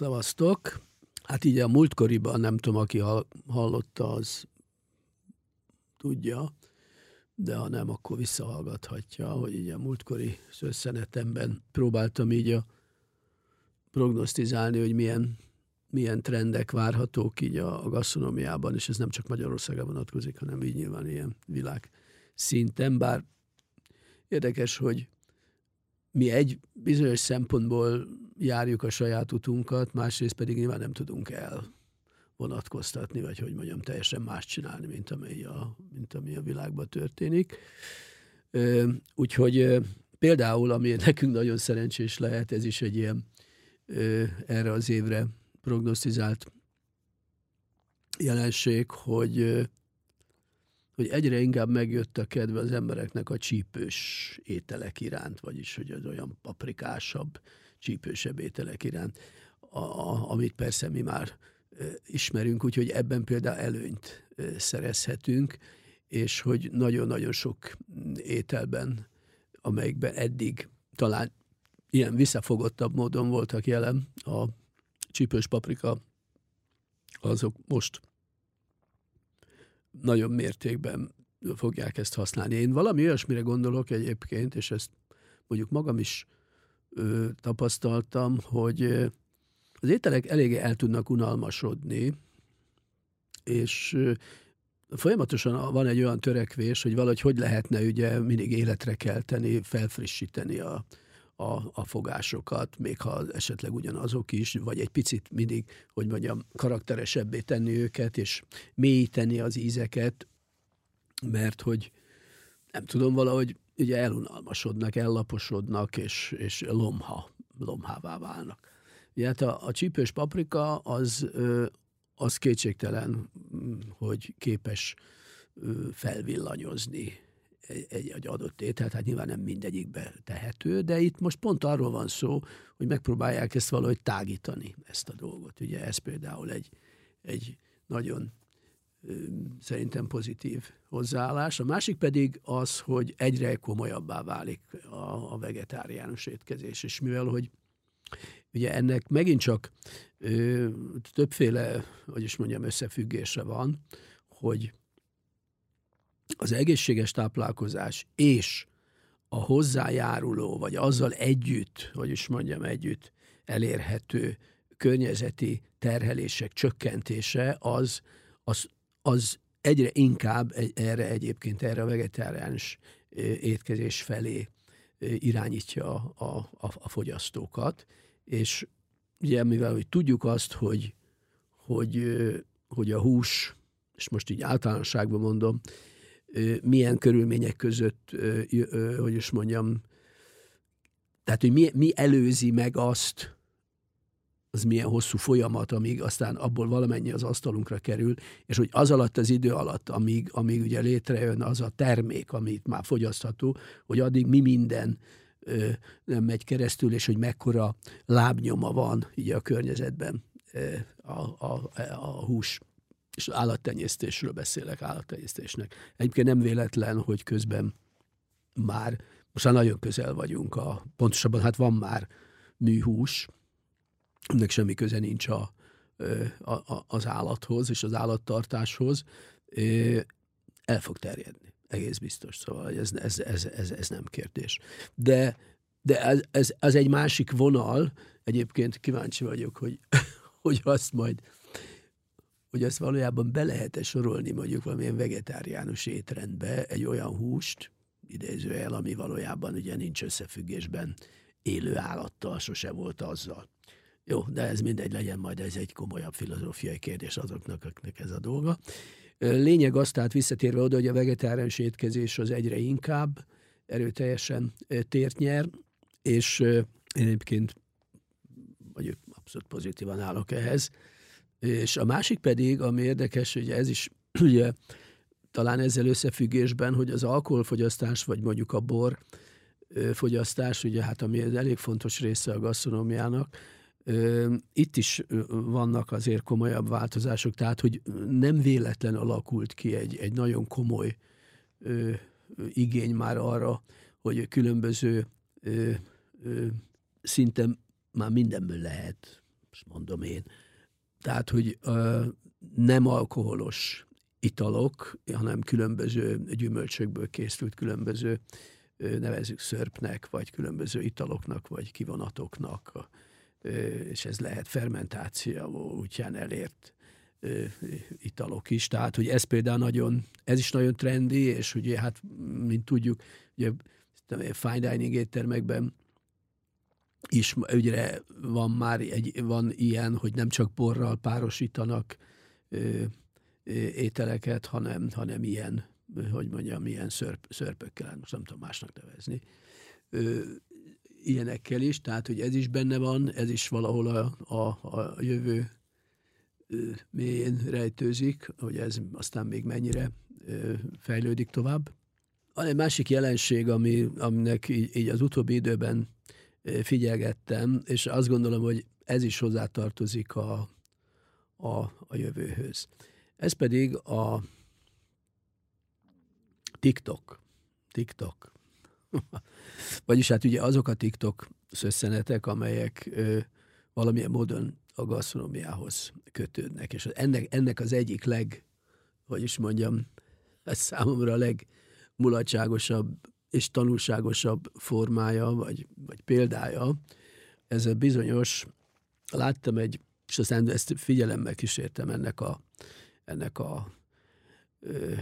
Szavaztok. Hát így a múltkoriban, nem tudom, aki hallotta, az tudja, de ha nem, akkor visszahallgathatja, hogy így a múltkori szösszenetemben próbáltam így a prognosztizálni, hogy milyen, milyen trendek várhatók így a, a gasztronómiában, és ez nem csak Magyarországra vonatkozik, hanem így nyilván ilyen világ szinten, bár érdekes, hogy mi egy bizonyos szempontból járjuk a saját utunkat, másrészt pedig nyilván nem tudunk el vonatkoztatni, vagy hogy mondjam, teljesen más csinálni, mint ami a, mint ami a világban történik. Úgyhogy például, ami nekünk nagyon szerencsés lehet, ez is egy ilyen erre az évre prognosztizált jelenség, hogy hogy egyre inkább megjött a kedve az embereknek a csípős ételek iránt, vagyis hogy az olyan paprikásabb, csípősebb ételek iránt, a, a, amit persze mi már e, ismerünk, úgyhogy ebben például előnyt e, szerezhetünk, és hogy nagyon-nagyon sok ételben, amelyikben eddig talán ilyen visszafogottabb módon voltak jelen a csípős paprika, azok most nagyon mértékben fogják ezt használni. Én valami olyasmire gondolok egyébként, és ezt mondjuk magam is ö, tapasztaltam, hogy az ételek eléggé el tudnak unalmasodni, és folyamatosan van egy olyan törekvés, hogy valahogy hogy lehetne ugye mindig életre kelteni, felfrissíteni a, a, a fogásokat, még ha esetleg ugyanazok is, vagy egy picit mindig, hogy mondjam, karakteresebbé tenni őket, és mélyíteni az ízeket, mert hogy nem tudom, valahogy ugye elunalmasodnak, ellaposodnak, és, és lomha, lomhává válnak. Ugye hát a, a csípős paprika az, az kétségtelen, hogy képes felvillanyozni egy, egy adott ételt, hát nyilván nem mindegyikbe tehető, de itt most pont arról van szó, hogy megpróbálják ezt valahogy tágítani, ezt a dolgot. Ugye ez például egy, egy nagyon szerintem pozitív hozzáállás. A másik pedig az, hogy egyre komolyabbá válik a, a vegetáriánus étkezés, és mivel, hogy ugye ennek megint csak ö, többféle, hogy is mondjam, összefüggése van, hogy az egészséges táplálkozás és a hozzájáruló, vagy azzal együtt, hogy is mondjam, együtt elérhető környezeti terhelések csökkentése, az, az, az egyre inkább erre egyébként, erre a vegetáriánus étkezés felé irányítja a, a, a fogyasztókat, és ugye mivel hogy tudjuk azt, hogy, hogy, hogy a hús, és most így általánosságban mondom, milyen körülmények között, hogy is mondjam, tehát, hogy mi, mi előzi meg azt, az milyen hosszú folyamat, amíg aztán abból valamennyi az asztalunkra kerül, és hogy az alatt az idő alatt, amíg, amíg ugye létrejön az a termék, amit már fogyasztható, hogy addig mi minden ö, nem megy keresztül, és hogy mekkora lábnyoma van így a környezetben ö, a, a, a hús és állattenyésztésről beszélek, állattenyésztésnek. Egyébként nem véletlen, hogy közben már, most már nagyon közel vagyunk, a, pontosabban hát van már műhús, ennek semmi köze nincs a, a, a, az állathoz és az állattartáshoz, el fog terjedni, egész biztos, szóval ez, ez, ez, ez, ez nem kérdés. De, de ez, ez, ez egy másik vonal, egyébként kíváncsi vagyok, hogy, hogy azt majd hogy ezt valójában be lehet-e sorolni mondjuk valamilyen vegetáriánus étrendbe egy olyan húst, idézőjel, ami valójában ugye nincs összefüggésben élő állattal, sose volt azzal. Jó, de ez mindegy legyen, majd ez egy komolyabb filozófiai kérdés azoknak, akiknek ez a dolga. Lényeg az, tehát visszatérve oda, hogy a vegetáriánus étkezés az egyre inkább erőteljesen tért nyer, és én egyébként vagyok abszolút pozitívan állok ehhez, és a másik pedig, ami érdekes, hogy ez is ugye talán ezzel összefüggésben, hogy az alkoholfogyasztás, vagy mondjuk a bor fogyasztás, ugye hát ami elég fontos része a gasztronómiának, itt is vannak azért komolyabb változások, tehát hogy nem véletlen alakult ki egy, egy nagyon komoly ö, igény már arra, hogy különböző ö, ö, szinten már mindenből lehet most mondom én. Tehát, hogy ö, nem alkoholos italok, hanem különböző gyümölcsökből készült különböző, ö, nevezük szörpnek, vagy különböző italoknak, vagy kivonatoknak, ö, és ez lehet fermentáció útján elért ö, italok is. Tehát, hogy ez például nagyon, ez is nagyon trendi, és ugye hát, mint tudjuk, ugye fine dining éttermekben is ugye van már egy, van ilyen, hogy nem csak borral párosítanak ö, ö, ételeket, hanem, hanem ilyen, hogy mondjam, ilyen szörp, szörpökkel, hát most nem tudom másnak nevezni, ö, ilyenekkel is, tehát hogy ez is benne van, ez is valahol a, a, a jövő ö, mélyén rejtőzik, hogy ez aztán még mennyire ö, fejlődik tovább. Van egy másik jelenség, ami, aminek így, így az utóbbi időben figyelgettem, és azt gondolom, hogy ez is hozzátartozik a, a, a jövőhöz. Ez pedig a TikTok. TikTok. Vagyis hát ugye azok a TikTok szösszenetek, amelyek ö, valamilyen módon a gasztronómiához kötődnek. És ennek, ennek az egyik leg, vagyis mondjam, ez számomra a legmulatságosabb és tanulságosabb formája, vagy, vagy példája, ez a bizonyos, láttam egy, és aztán ezt figyelemmel kísértem ennek a, ennek a ö,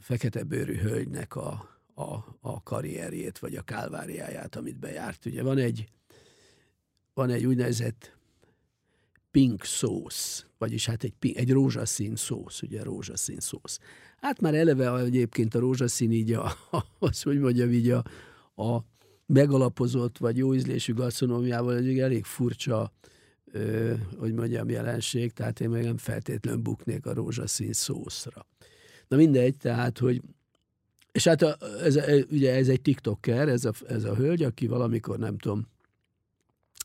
fekete bőrű hölgynek a, a, a karrierjét, vagy a kálváriáját, amit bejárt. Ugye van egy, van egy úgynevezett pink szósz, vagyis hát egy, egy rózsaszín szósz, ugye rózsaszín szósz. Hát már eleve egyébként a rózsaszín így a, az, hogy mondjam, így a, a megalapozott vagy jó ízlésű gasztronómiával egy elég furcsa, ö, hogy mondjam, jelenség, tehát én meg nem feltétlenül buknék a rózsaszín szószra. Na mindegy, tehát, hogy és hát a, ez, ugye ez egy tiktoker, ez a, ez a hölgy, aki valamikor, nem tudom,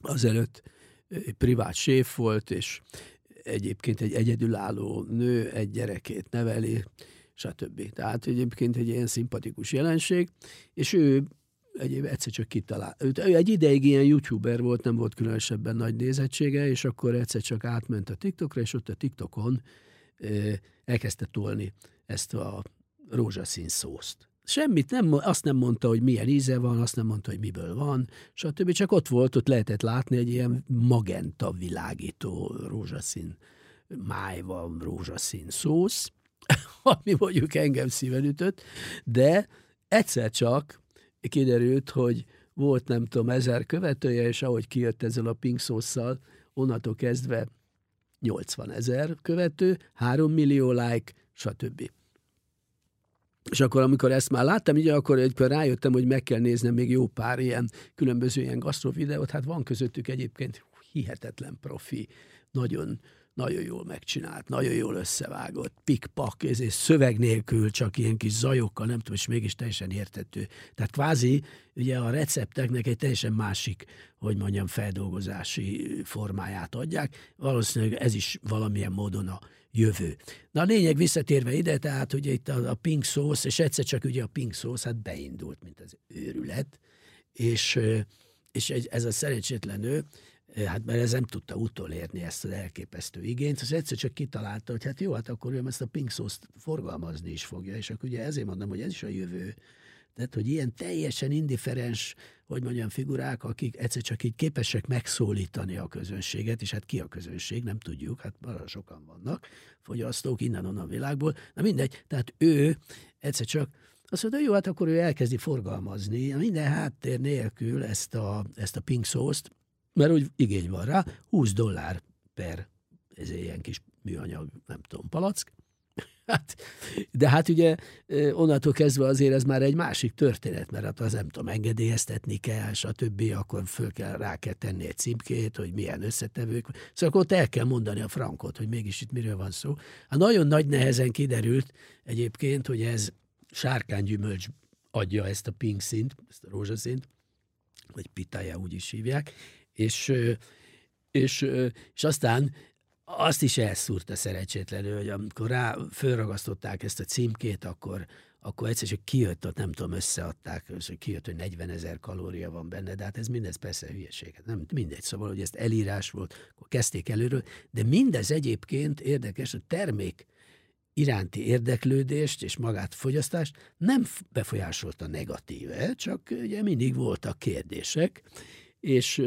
azelőtt privát séf volt, és egyébként egy egyedülálló nő egy gyerekét neveli, stb. Tehát egyébként egy ilyen szimpatikus jelenség, és ő egyéb egyszer csak kitalált. Ő egy ideig ilyen youtuber volt, nem volt különösebben nagy nézettsége, és akkor egyszer csak átment a TikTokra, és ott a TikTokon elkezdte tolni ezt a rózsaszín szószt. Semmit nem, azt nem mondta, hogy milyen íze van, azt nem mondta, hogy miből van, stb. Csak ott volt, ott lehetett látni egy ilyen magenta világító rózsaszín májva, rózsaszín szósz, ami mondjuk engem szíven ütött, de egyszer csak kiderült, hogy volt nem tudom ezer követője, és ahogy kijött ezzel a pink szószal, onnantól kezdve 80 ezer követő, 3 millió like, stb. És akkor, amikor ezt már láttam, ugye akkor egykor rájöttem, hogy meg kell néznem még jó pár ilyen különböző ilyen gasztrovideót, hát van közöttük egyébként hihetetlen profi, nagyon nagyon jól megcsinált, nagyon jól összevágott, pikpak, ez és szöveg nélkül, csak ilyen kis zajokkal, nem tudom, és mégis teljesen értető. Tehát kvázi ugye a recepteknek egy teljesen másik, hogy mondjam, feldolgozási formáját adják. Valószínűleg ez is valamilyen módon a jövő. Na a lényeg visszatérve ide, tehát ugye itt a, a pink szósz, és egyszer csak ugye a pink szósz hát beindult, mint az őrület, és, és ez a szerencsétlen nő, hát mert ez nem tudta utolérni ezt az elképesztő igényt, az egyszer csak kitalálta, hogy hát jó, hát akkor ő ezt a pink szószt forgalmazni is fogja, és akkor ugye ezért mondom, hogy ez is a jövő. Tehát, hogy ilyen teljesen indiferens, hogy mondjam, figurák, akik egyszer csak így képesek megszólítani a közönséget, és hát ki a közönség, nem tudjuk, hát arra sokan vannak, fogyasztók innen-onnan világból, na mindegy, tehát ő egyszer csak azt mondta, jó, hát akkor ő elkezdi forgalmazni minden háttér nélkül ezt a, ezt a pink szószt, mert úgy igény van rá, 20 dollár per ez ilyen kis műanyag, nem tudom, palack. Hát, de hát ugye onnantól kezdve azért ez már egy másik történet, mert hát az nem tudom, engedélyeztetni kell, stb. akkor föl kell, rá kell tenni egy címkét, hogy milyen összetevők. Szóval ott el kell mondani a frankot, hogy mégis itt miről van szó. Hát nagyon nagy nehezen kiderült egyébként, hogy ez sárkánygyümölcs adja ezt a pink szint, ezt a rózsaszint, vagy pitája úgy is hívják, és, és, és aztán azt is elszúrta szerencsétlenül, hogy amikor rá fölragasztották ezt a címkét, akkor, akkor egyszer csak kijött, ott nem tudom, összeadták, hogy kijött, hogy 40 ezer kalória van benne, de hát ez mindez persze hülyeség. Hát nem mindegy, szóval, hogy ezt elírás volt, akkor kezdték előről, de mindez egyébként érdekes, a termék iránti érdeklődést és magát fogyasztást nem befolyásolta negatíve, csak ugye mindig voltak kérdések, és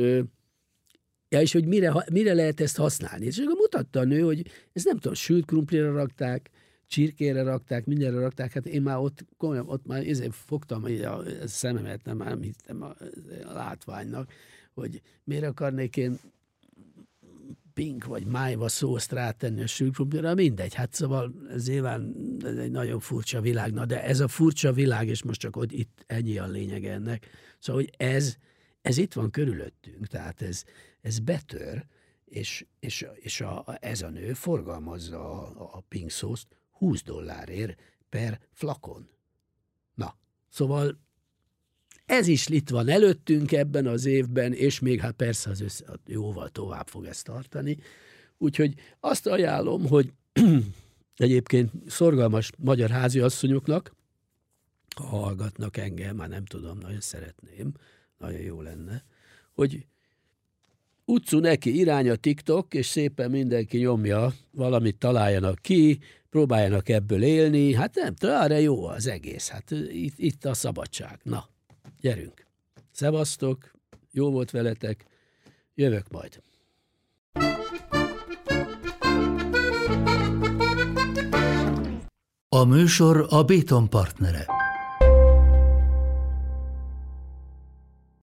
Ja, és hogy mire, mire lehet ezt használni. És akkor mutatta a nő, hogy ez nem tudom, sült krumplira rakták, csirkére rakták, mindenre rakták, hát én már ott, komolyan, ott már ezért fogtam a szememet, nem már hittem a, a látványnak, hogy miért akarnék én pink vagy májva szószt rátenni a sülkrumplira, mindegy, hát szóval ez nyilván ez egy nagyon furcsa világ, na de ez a furcsa világ, és most csak ott itt ennyi a lényeg ennek, szóval, hogy ez, ez itt van körülöttünk, tehát ez, ez betör, és, és, és a, ez a nő forgalmazza a, a pink szószt 20 dollárért per flakon. Na, szóval ez is itt van előttünk ebben az évben, és még hát persze az össze, jóval tovább fog ezt tartani. Úgyhogy azt ajánlom, hogy egyébként szorgalmas magyar háziasszonyoknak, ha hallgatnak engem, már nem tudom, nagyon szeretném, nagyon jó lenne, hogy utcu neki irány a TikTok, és szépen mindenki nyomja, valamit találjanak ki, próbáljanak ebből élni, hát nem tudom, jó az egész, hát itt, itt a szabadság. Na, gyerünk. Szevasztok, jó volt veletek, jövök majd. A műsor a Béton partnere.